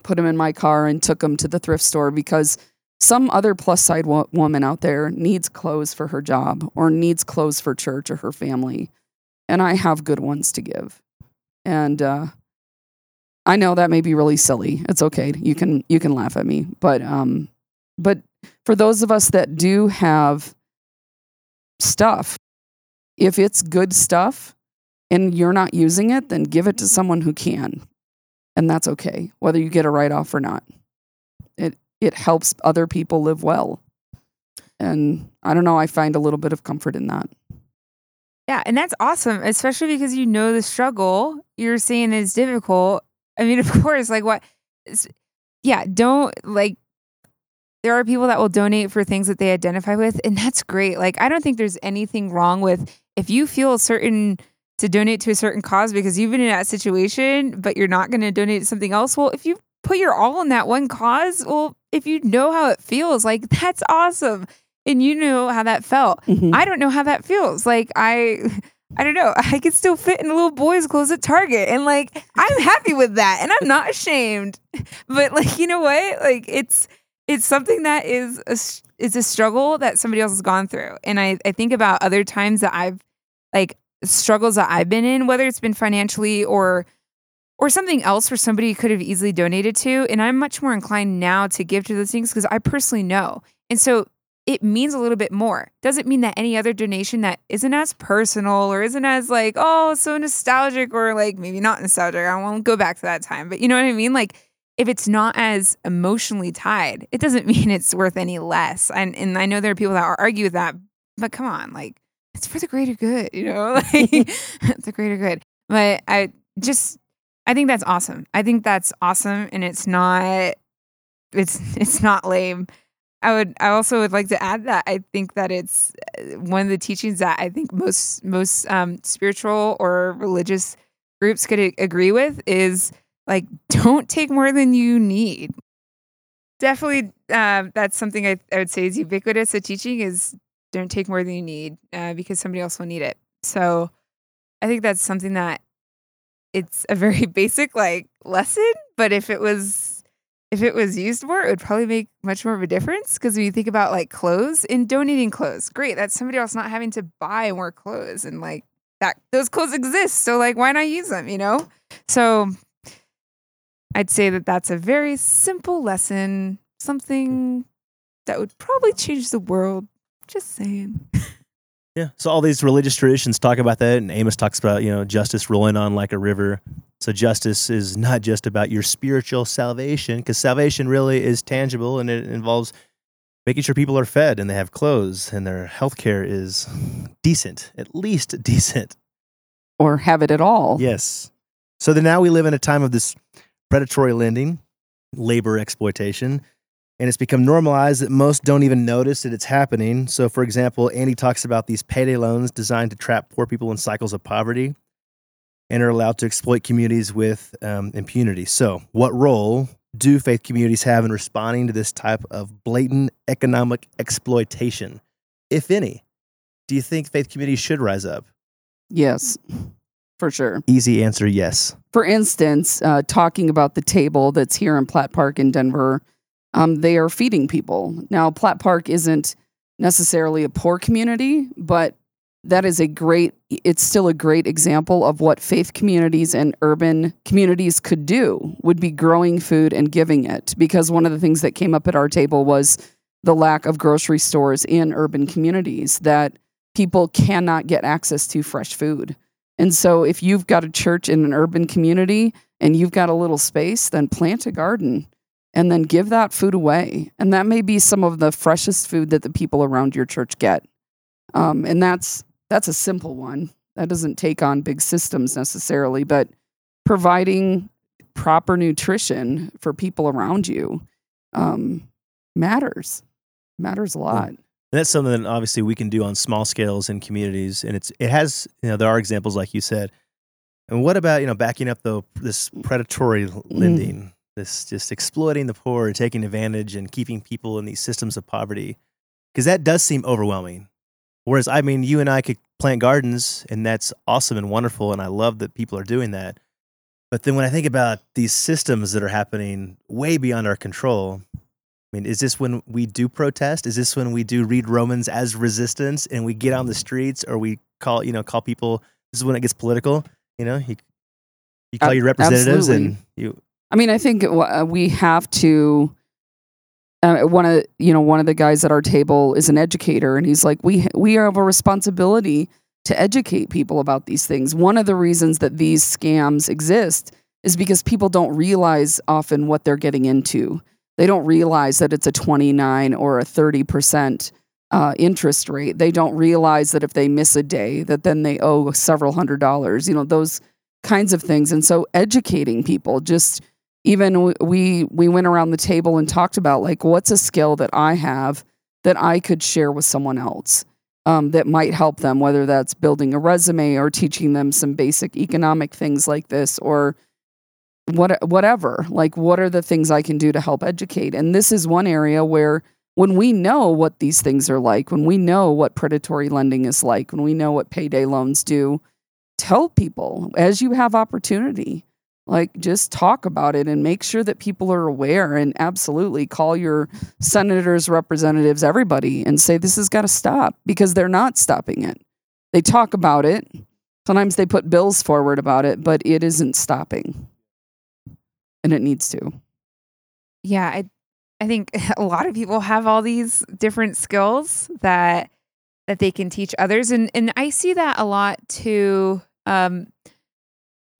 put them in my car and took them to the thrift store because some other plus side wo- woman out there needs clothes for her job or needs clothes for church or her family. And i have good ones to give. And uh, i know that may be really silly. It's okay. You can you can laugh at me. But um but for those of us that do have stuff if it's good stuff and you're not using it then give it to someone who can. And that's okay whether you get a write off or not. It it helps other people live well and i don't know i find a little bit of comfort in that Yeah, and that's awesome, especially because you know the struggle you're saying is difficult. I mean, *laughs* of course, like what? Yeah, don't like. There are people that will donate for things that they identify with, and that's great. Like, I don't think there's anything wrong with if you feel certain to donate to a certain cause because you've been in that situation, but you're not going to donate to something else. Well, if you put your all in that one cause, well, if you know how it feels, like *laughs* that's awesome, and you know how that felt. Mhm. I don't know how that feels. Like I *laughs* I don't know. *laughs* I could still fit in a little boy's clothes at Target and like I'm happy with that and I'm not ashamed. But like you know what? Like it's it's something that is a it's a struggle that somebody else has gone through. And I I think about other times that I've like struggles that I've been in whether it's been financially or or something else where somebody could have easily donated to and I'm much more inclined now to give to those things because I personally know. And so it means a little bit more. Doesn't mean that any other donation that isn't as personal or isn't as like, oh, so nostalgic or like maybe not nostalgic. I won't go back to that time. But you know what I mean? Like if it's not as emotionally tied, it doesn't *laughs* mean it's worth any less. And and I know there are people that argue with that, but come on, like it's for the greater good, you know? *laughs* Like *laughs* the greater good. But I just I think that's awesome. I think that's awesome and it's not it's *laughs* it's not lame. I would. I also would like to add that I think that it's uh, one of the teachings that I think most most um, spiritual or religious groups could agree with is like *laughs* don't take more than you need. Definitely, uh, that's something I, I would say is ubiquitous. A teaching is don't take more than you need uh, because somebody else will need it. So, I think that's something that it's a very *laughs* basic like lesson. But if it was if it was used more, it would probably make much more of a difference. Because when you think about like clothes and donating clothes, great, that's somebody else not having to buy more clothes and like that those clothes exist. So like, why not use them? You know. So I'd say that that's a very simple lesson, something that would probably change the world. Just saying. *laughs* Yeah. So all these religious traditions talk about that, and Amos talks about you know justice rolling on like a river. So justice is not just about your spiritual salvation, because salvation really is tangible and it involves making sure people are fed and they have clothes and their health care is decent, at least *laughs* decent. Or have it at all. Yes. So then now we live in a time of this predatory lending, labor exploitation, and it's become normalized that most don't even notice that it's happening. So, for example, Andy talks about these payday loans designed to trap poor people in cycles of poverty and are allowed to exploit communities with um, impunity. So, what role do faith communities have in responding to this type of blatant economic exploitation, if any? Do you think faith communities should rise up? Yes, for sure. Easy answer yes. For instance, uh, talking about the table that's here in Platt Park in Denver um, they are feeding people. Now, Platt Park isn't necessarily a poor community, but that is a great, it's still a great example of what faith communities and urban communities could do, would be growing food and giving it. Because one of the things that came up at our table was the lack of grocery stores in urban communities that people cannot get access to fresh food. And so, if you've got a church in an urban community and you've got a little space, then plant a garden and then give that food away. And that may be some of the freshest food that the people around your church get. Um, and that's that's a simple one. That doesn't take on big systems necessarily, but providing proper nutrition for people around you um, matters. Matters a lot. And that's something that obviously we can do on small scales in communities, and it's it has you know there are examples like you said. And what about you know backing up the this predatory mm. lending? Mm this just exploiting the poor and taking advantage and keeping people in these systems of poverty because that does seem overwhelming. Whereas i mean you and i could plant gardens and that's awesome and wonderful and i love that people are doing that. But then when i think about these systems that are happening way beyond our control i mean is this when we do protest? Is this when we do read romans as resistance and we get on the streets or we call you know call people this is when it gets political you know? You, you call your representatives Absolutely. and you I mean, I think uh, we have to. Uh, one of you know one of the guys at our table is an educator, and he's like, we we have a responsibility to educate people about these things. One of the reasons that these scams exist is because people don't realize often what they're getting into. They don't realize that it's a 29 or a 30 percent uh, interest rate. They don't realize that if they miss a day, that then they owe several hundred dollars. You know those kinds of things. And so educating people just even we we went around the table and talked about like what's a skill that I have that I could share with someone else um, that might help them, whether that's building a resume or teaching them some basic economic things like this or what whatever. Like what are the things I can do to help educate? And this is one area where when we know what these things are like, when we know what predatory lending is like, when we know what payday loans do, tell people as you have opportunity like just talk about it and make sure that people are aware and absolutely call your senators representatives everybody and say this has got to stop because they're not stopping it. They talk about it. Sometimes they put bills forward about it but it isn't stopping. And it needs to. Yeah i i think *laughs* a lot of people have all these different skills that that they can teach others. And and i see that a lot too um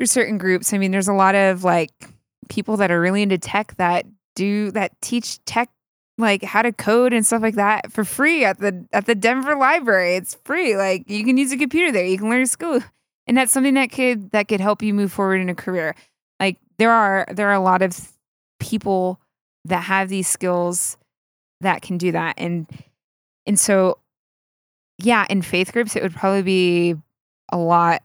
there's certain groups. I mean, there's a lot of like people that are really into tech that do that teach tech like how to code and stuff like that for free at the at the Denver library. It's free. Like you can use a computer there. You can learn school. And that's something that could that could help you move forward in a career. Like there are there are a lot of people that have these skills that can do that. And and so yeah, in faith groups it would probably be a lot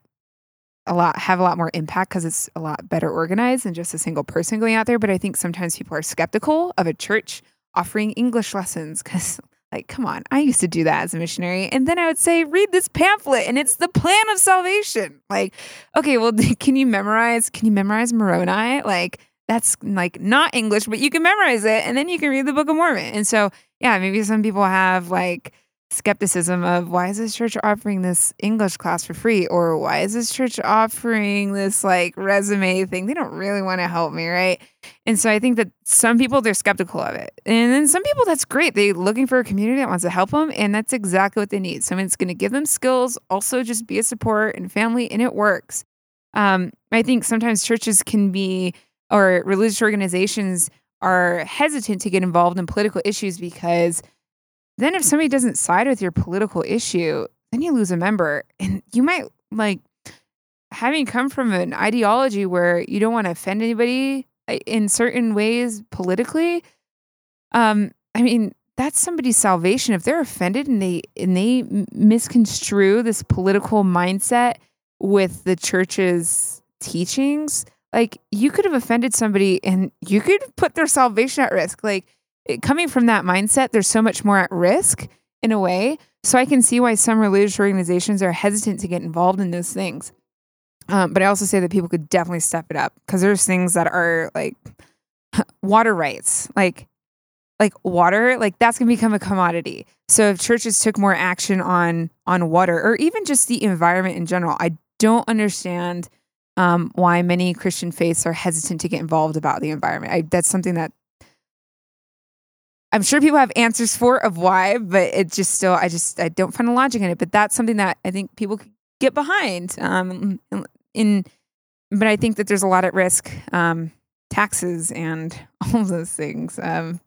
a lot have a lot more impact because it's a lot better organized than just a single person going out there. But I think sometimes people are skeptical of a church offering English lessons because like, come on, I used to do that as a missionary. And then I would say, read this pamphlet and it's the plan of salvation. Like, okay, well, *laughs* can you memorize, can you memorize Moroni? Like, that's like not English, but you can memorize it and then you can read the Book of Mormon. And so, yeah, maybe some people have like skepticism of why is this church offering this English class for free or why is this church offering this like resume thing? They don't really want to help me, right? And so I think that some people they're skeptical of it. And then some people that's great. They're looking for a community that wants to help them and that's exactly what they need. Someone that's going to give them skills, also just be a support and family and it works. Um, I think sometimes churches can be or religious organizations are hesitant to get involved in political issues because then if somebody doesn't side with your political issue, then you lose a member. And you might like having come from an ideology where you don't want to offend anybody uh, in certain ways politically. Um, I mean, that's somebody's salvation. If they're offended and they and they misconstrue this political mindset with the church's teachings, like you could have offended somebody and you could put their salvation at risk. Like coming from that mindset, there's so much more at risk in a way. So I can see why some religious organizations are hesitant to get involved in those things. Um, but I also say that people could definitely step it up because there's things that are like *laughs* water rights, like like water, like that's gonna become a commodity. So if churches took more action on on water or even just the environment in general, I don't understand um, why many Christian faiths are hesitant to get involved about the environment. I, that's something that I'm sure people have answers for of why, but it just still I just I don't find the logic in it. But that's something that I think people could get behind. Um, in but I think that there's a lot at risk, um, taxes and *laughs* all those things. Um,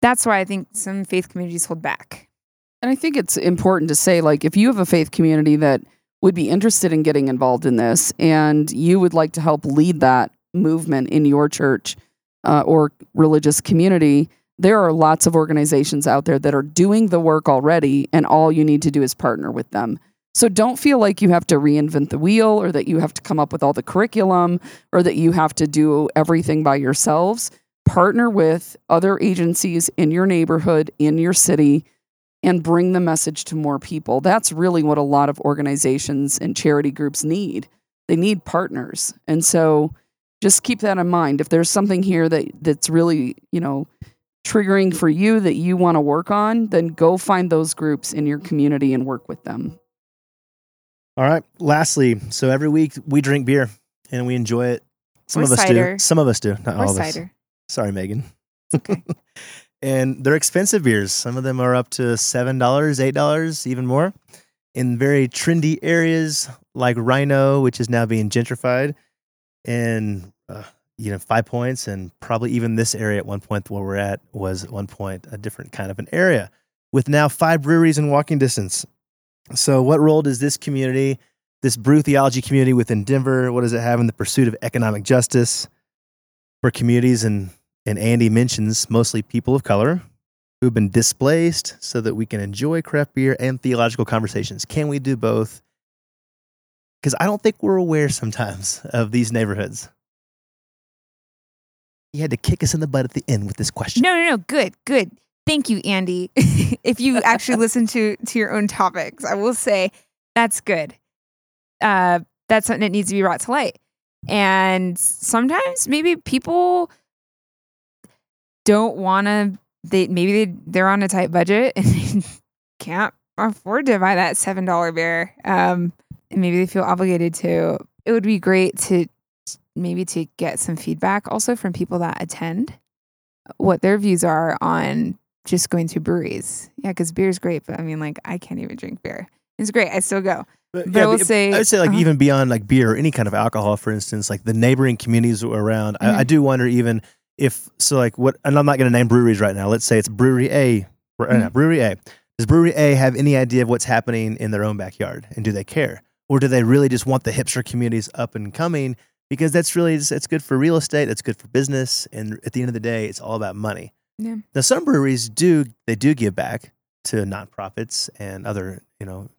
that's why I think some faith communities hold back. And I think it's important to say, like, if you have a faith community that would be interested in getting involved in this and you would like to help lead that movement in your church uh, or religious community, there are lots of organizations out there that are doing the work already, and all you need to do is partner with them. So don't feel like you have to reinvent the wheel or that you have to come up with all the curriculum or that you have to do everything by yourselves. Partner with other agencies in your neighborhood, in your city, and bring the message to more people. That's really what a lot of organizations and charity groups need. They need partners. And so just keep that in mind. If there's something here that that's really, you know, triggering for you that you want to work on, then go find those groups in your community and work with them. All right. Lastly, so every week we drink beer and we enjoy it. Some Or of us cider. do. Some of us do. Not Or all of us. cider. Sorry, Megan. okay. *laughs* and they're expensive beers. Some of them are up to seven dollars, eight dollars, even more. In very trendy areas like RiNo, which is now being gentrified, and uh, you know Five Points, and probably even this area at one point where we're at was at one point a different kind of an area, with now five breweries in walking distance. So, what role does this community, this brew theology community within Denver, what does it have in the pursuit of economic justice for communities and and Andy mentions mostly people of color who've been displaced so that we can enjoy craft beer and theological conversations. Can we do both? Because I don't think we're aware sometimes *laughs* of these neighborhoods. He had to kick us in the butt at the end with this question. No, no, no. Good, good. Thank you, Andy. *laughs* if you actually *laughs* listen to to your own topics, I will say that's good. Uh, that's something that needs to be brought to light. And sometimes maybe people don't want to. They maybe they, they're on a tight budget and *laughs* they can't afford to buy that seven dollar beer. Um, and maybe they feel obligated to. It would be great to maybe to get some feedback also from people that attend what their views are on just going to breweries. Yeah, because beer is great, but I mean, like, I can't even drink beer. It's great. I still go. But I will say- I would say, like, uh-huh. even beyond like beer or any kind of alcohol, for instance, like the neighboring communities around, I, I Mhm. do wonder even if, so like, what, and I'm not going to name breweries right now. Let's say it's Brewery A, or, uh, Mhm. Brewery A. Does Brewery A have any idea of what's happening in their own backyard? And do they care? Or do they really just want the hipster communities up and coming? Because that's really, it's, it's good for real estate, it's good for business. And at the end of the day, it's all about money. Yeah. Now, some breweries do, they do give back to nonprofits and other, you know,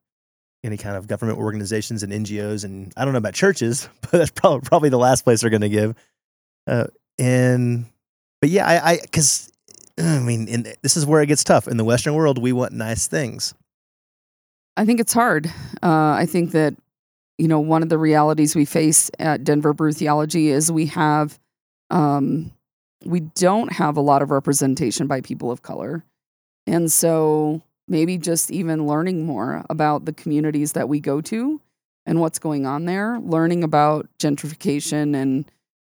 any kind of government organizations and NGOs. And I don't know about churches, *laughs* but that's probably, probably the last place they're going to give. Uh, and, but yeah, I, I, cause I mean, in, this is where it gets tough. In the Western world, we want nice things. I think it's hard. Uh, I think that, you know, one of the realities we face at Denver Brew Theology is we have um, we don't have a lot of representation by people of color. And so maybe just even learning more about the communities that we go to and what's going on there, learning about gentrification and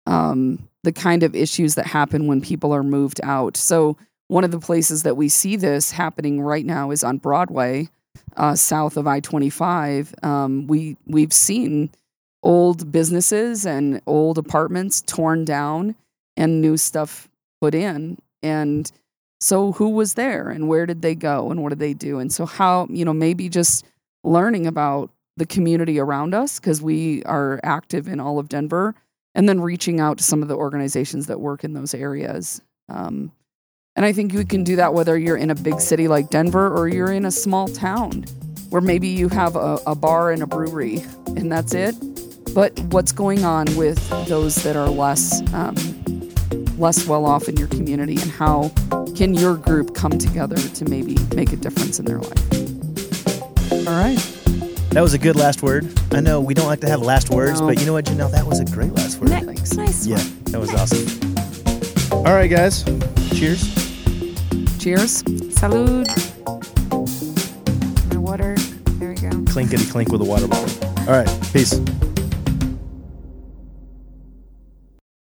um, the kind of issues that happen when people are moved out. So, one of the places that we see this happening right now is on Broadway, uh, south of I 25. Um, we, we've seen old businesses and old apartments torn down and new stuff put in. And so, who was there and where did they go and what did they do? And so, how, you know, maybe just learning about the community around us because we are active in all of Denver and then reaching out to some of the organizations that work in those areas. Um, and I think you can do that whether you're in a big city like Denver or you're in a small town where maybe you have a, a bar and a brewery and that's it. But what's going on with those that are less um, less well off in your community and how can your group come together to maybe make a difference in their life? All right. That was a good last word. I know we don't like to have last words, No. but you know what, Janelle? That was a great last word. Thanks. Nice. Yeah, that was awesome. All right, guys. Cheers. Cheers. Salud. My water. There we go. Clinkety clink with a water bottle. All right. Peace.